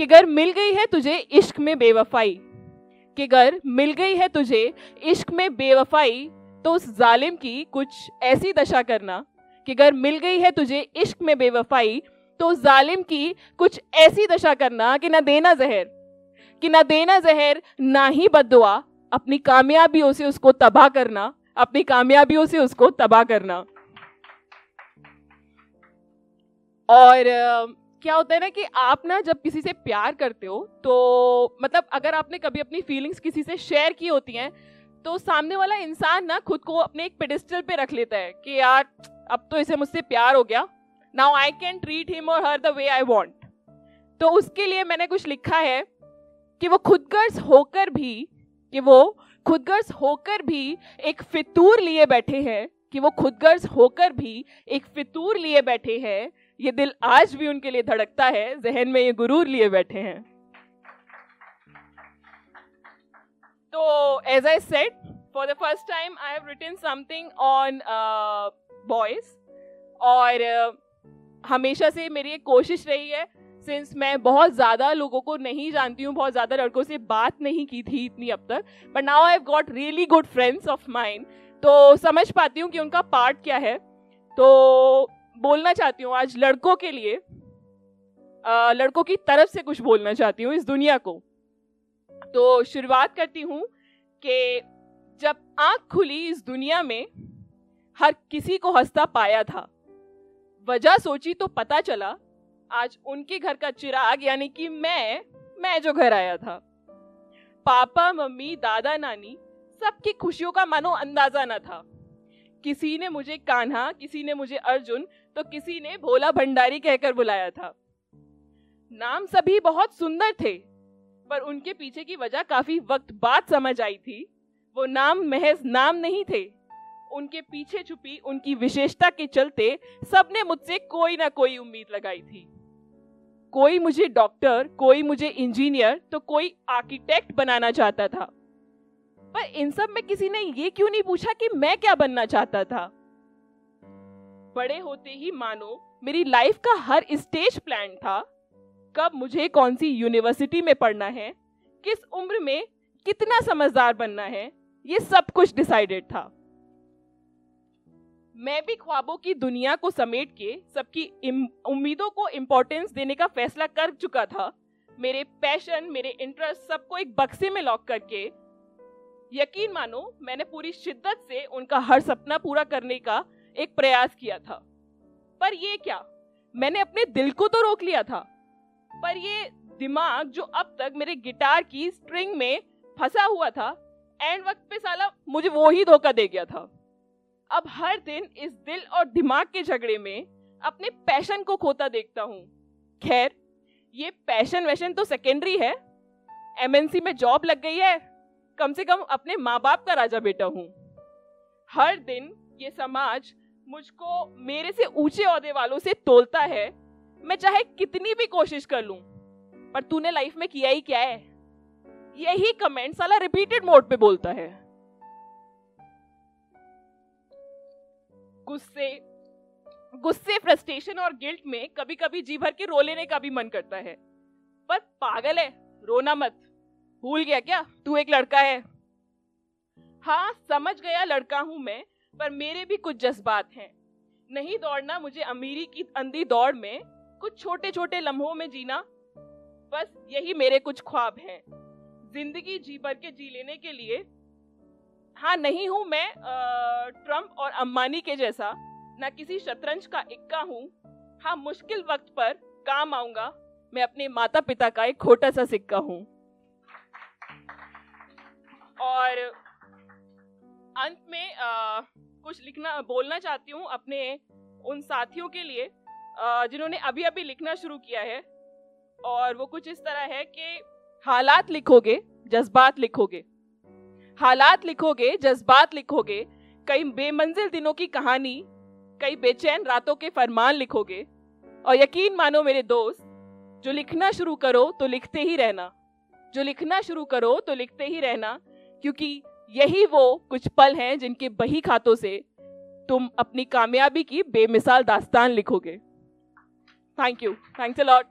कि अगर मिल गई है तुझे इश्क में बेवफाई। कि अगर मिल गई है तुझे इश्क में बेवफाई तो उस जालिम की कुछ ऐसी दशा करना। कि अगर मिल गई है तुझे इश्क में बेवफाई तो उस जालिम की कुछ ऐसी दशा करना कि ना देना जहर। कि ना देना जहर, ना ही बदुआ अपनी कामयाबियों से उसको तबाह करना, अपनी कामयाबियों से उसको तबाह करना। और क्या होता है ना कि आप ना जब किसी से प्यार करते हो तो मतलब अगर आपने कभी अपनी फीलिंग्स किसी से शेयर की होती हैं तो सामने वाला इंसान ना खुद को अपने एक पेडिस्टल पे रख लेता है कि यार, अब तो इसे मुझसे प्यार हो गया। Now I can treat him or her the way I want तो उसके लिए मैंने कुछ लिखा है कि वो खुदगर्ज होकर भी, कि वो खुदगर्ज होकर भी एक फितूर लिए बैठे हैं, कि वो खुदगर्ज होकर भी एक फितूर लिए बैठे हैं ये दिल आज भी उनके लिए धड़कता है जहन में ये गुरूर लिए बैठे हैं। तो as I said for the first time I have written something on boys और uh, हमेशा से मेरी एक कोशिश रही है सिंस मैं बहुत ज़्यादा लोगों को नहीं जानती हूँ बहुत ज़्यादा लड़कों से बात नहीं की थी इतनी अब तक but now I have got really good friends of mind तो समझ पाती हूँ कि उनका पार्ट क्या है। तो बोलना चाहती हूँ आज लड़कों के लिए आ, लड़कों की तरफ़ से कुछ बोलना चाहती हूँ इस दुनिया को। तो शुरुआत करती हूँ कि जब आँख खुली इस दुनिया में हर किसी को हंसता पाया था। वजह सोची तो पता चला आज उनके घर का चिराग यानी कि मैं मैं जो घर आया था। पापा मम्मी दादा नानी सबकी खुशियों का मानो अंदाज़ा ना था। किसी ने मुझे कान्हा, किसी ने मुझे अर्जुन तो किसी ने भोला भंडारी कहकर बुलाया था। नाम सभी बहुत सुंदर थे, पर उनके पीछे की वजह काफ़ी वक्त बाद समझ आई थी। वो नाम महज नाम नहीं थे। उनके पीछे छुपी उनकी विशेषता के चलते सबने मुझसे कोई ना कोई उम्मीद लगाई थी। कोई मुझे डॉक्टर, कोई मुझे इंजीनियर तो कोई आर्किटेक्ट बनाना चाहता था। पर इन सब में किसी ने ये क्यों नहीं पूछा कि मैं क्या बनना चाहता था? बड़े होते ही मानो मेरी लाइफ का हर स्टेज प्लान था, कब मुझे कौन सी यूनिवर्सिटी में पढ़ना है, किस उम्र में कितना समझदार बनना है, ये सब कुछ डिसाइडेड था। मैं भी ख्वाबों की दुनिया को समेट के सबकी उम्मीदों को इम्पोर्टेंस देने का फैसला कर चुका था। मेरे पैशन मेरे इंटरेस्ट सबको एक बक्से में लॉक करके यकीन मानो, मैंने पूरी शिद्दत से उनका हर सपना पूरा करने का एक प्रयास किया था। पर ये क्या? मैंने अपने दिल को तो रोक लिया था, पर ये दिमाग जो अब तक मेरे गिटार की स्ट्रिंग में फंसा हुआ था, एंड वक्त पे साला मुझे वो ही धोखा दे गया था। अब हर दिन इस दिल और दिमाग के झगड़े में अपने पैशन को खोता देखता हूँ। खैर, ये पैशन वैशन तो सेकेंडरी है। एमएनसी में जॉब लग गई है। कम से कम अपने माँ बाप का राजा बेटा हूँ। हर दिन ये समाज मुझको मेरे से ऊँचे औहदे वालों से तोलता है। मैं चाहे कितनी भी कोशिश कर लूँ, पर तूने लाइफ में किया ही क्या है? यही कमेंट साला रिपीटेड मोड पे बोलता है। गुस्से गुस्से, फ्रस्ट्रेशन और गिल्ट में कभी कभी जी भर के रो लेने का भी मन करता है। पर पागल है, रोना मत। भूल गया क्या? तू एक लड़का है। हाँ समझ गया लड़का हूँ मैं, पर मेरे भी कुछ जज्बात हैं। नहीं दौड़ना मुझे अमीरी की अंधी दौड़ में, कुछ छोटे छोटे लम्हों में जीना, बस यही मेरे कुछ ख्वाब हैं। ज़िंदगी जी भर के जी लेने के लिए। हाँ नहीं हूँ मैं ट्रंप और अम्बानी के जैसा, ना किसी शतरंज का इक्का हूँ। हाँ मुश्किल वक्त पर काम आऊँगा, मैं अपने माता पिता का एक छोटा सा सिक्का हूँ। और अंत में आ, कुछ लिखना बोलना चाहती हूँ अपने उन साथियों के लिए जिन्होंने अभी अभी लिखना शुरू किया है। और वो कुछ इस तरह है कि हालात लिखोगे जज्बात लिखोगे। हालात लिखोगे जज्बात लिखोगे। कई बेमंजिल दिनों की कहानी कई बेचैन रातों के फरमान लिखोगे। और यकीन मानो मेरे दोस्त जो लिखना शुरू करो तो लिखते ही रहना। जो लिखना शुरू करो तो लिखते ही रहना। क्योंकि यही वो कुछ पल हैं जिनके बही खातों से तुम अपनी कामयाबी की बेमिसाल दास्तान लिखोगे। Thank you thanks a lot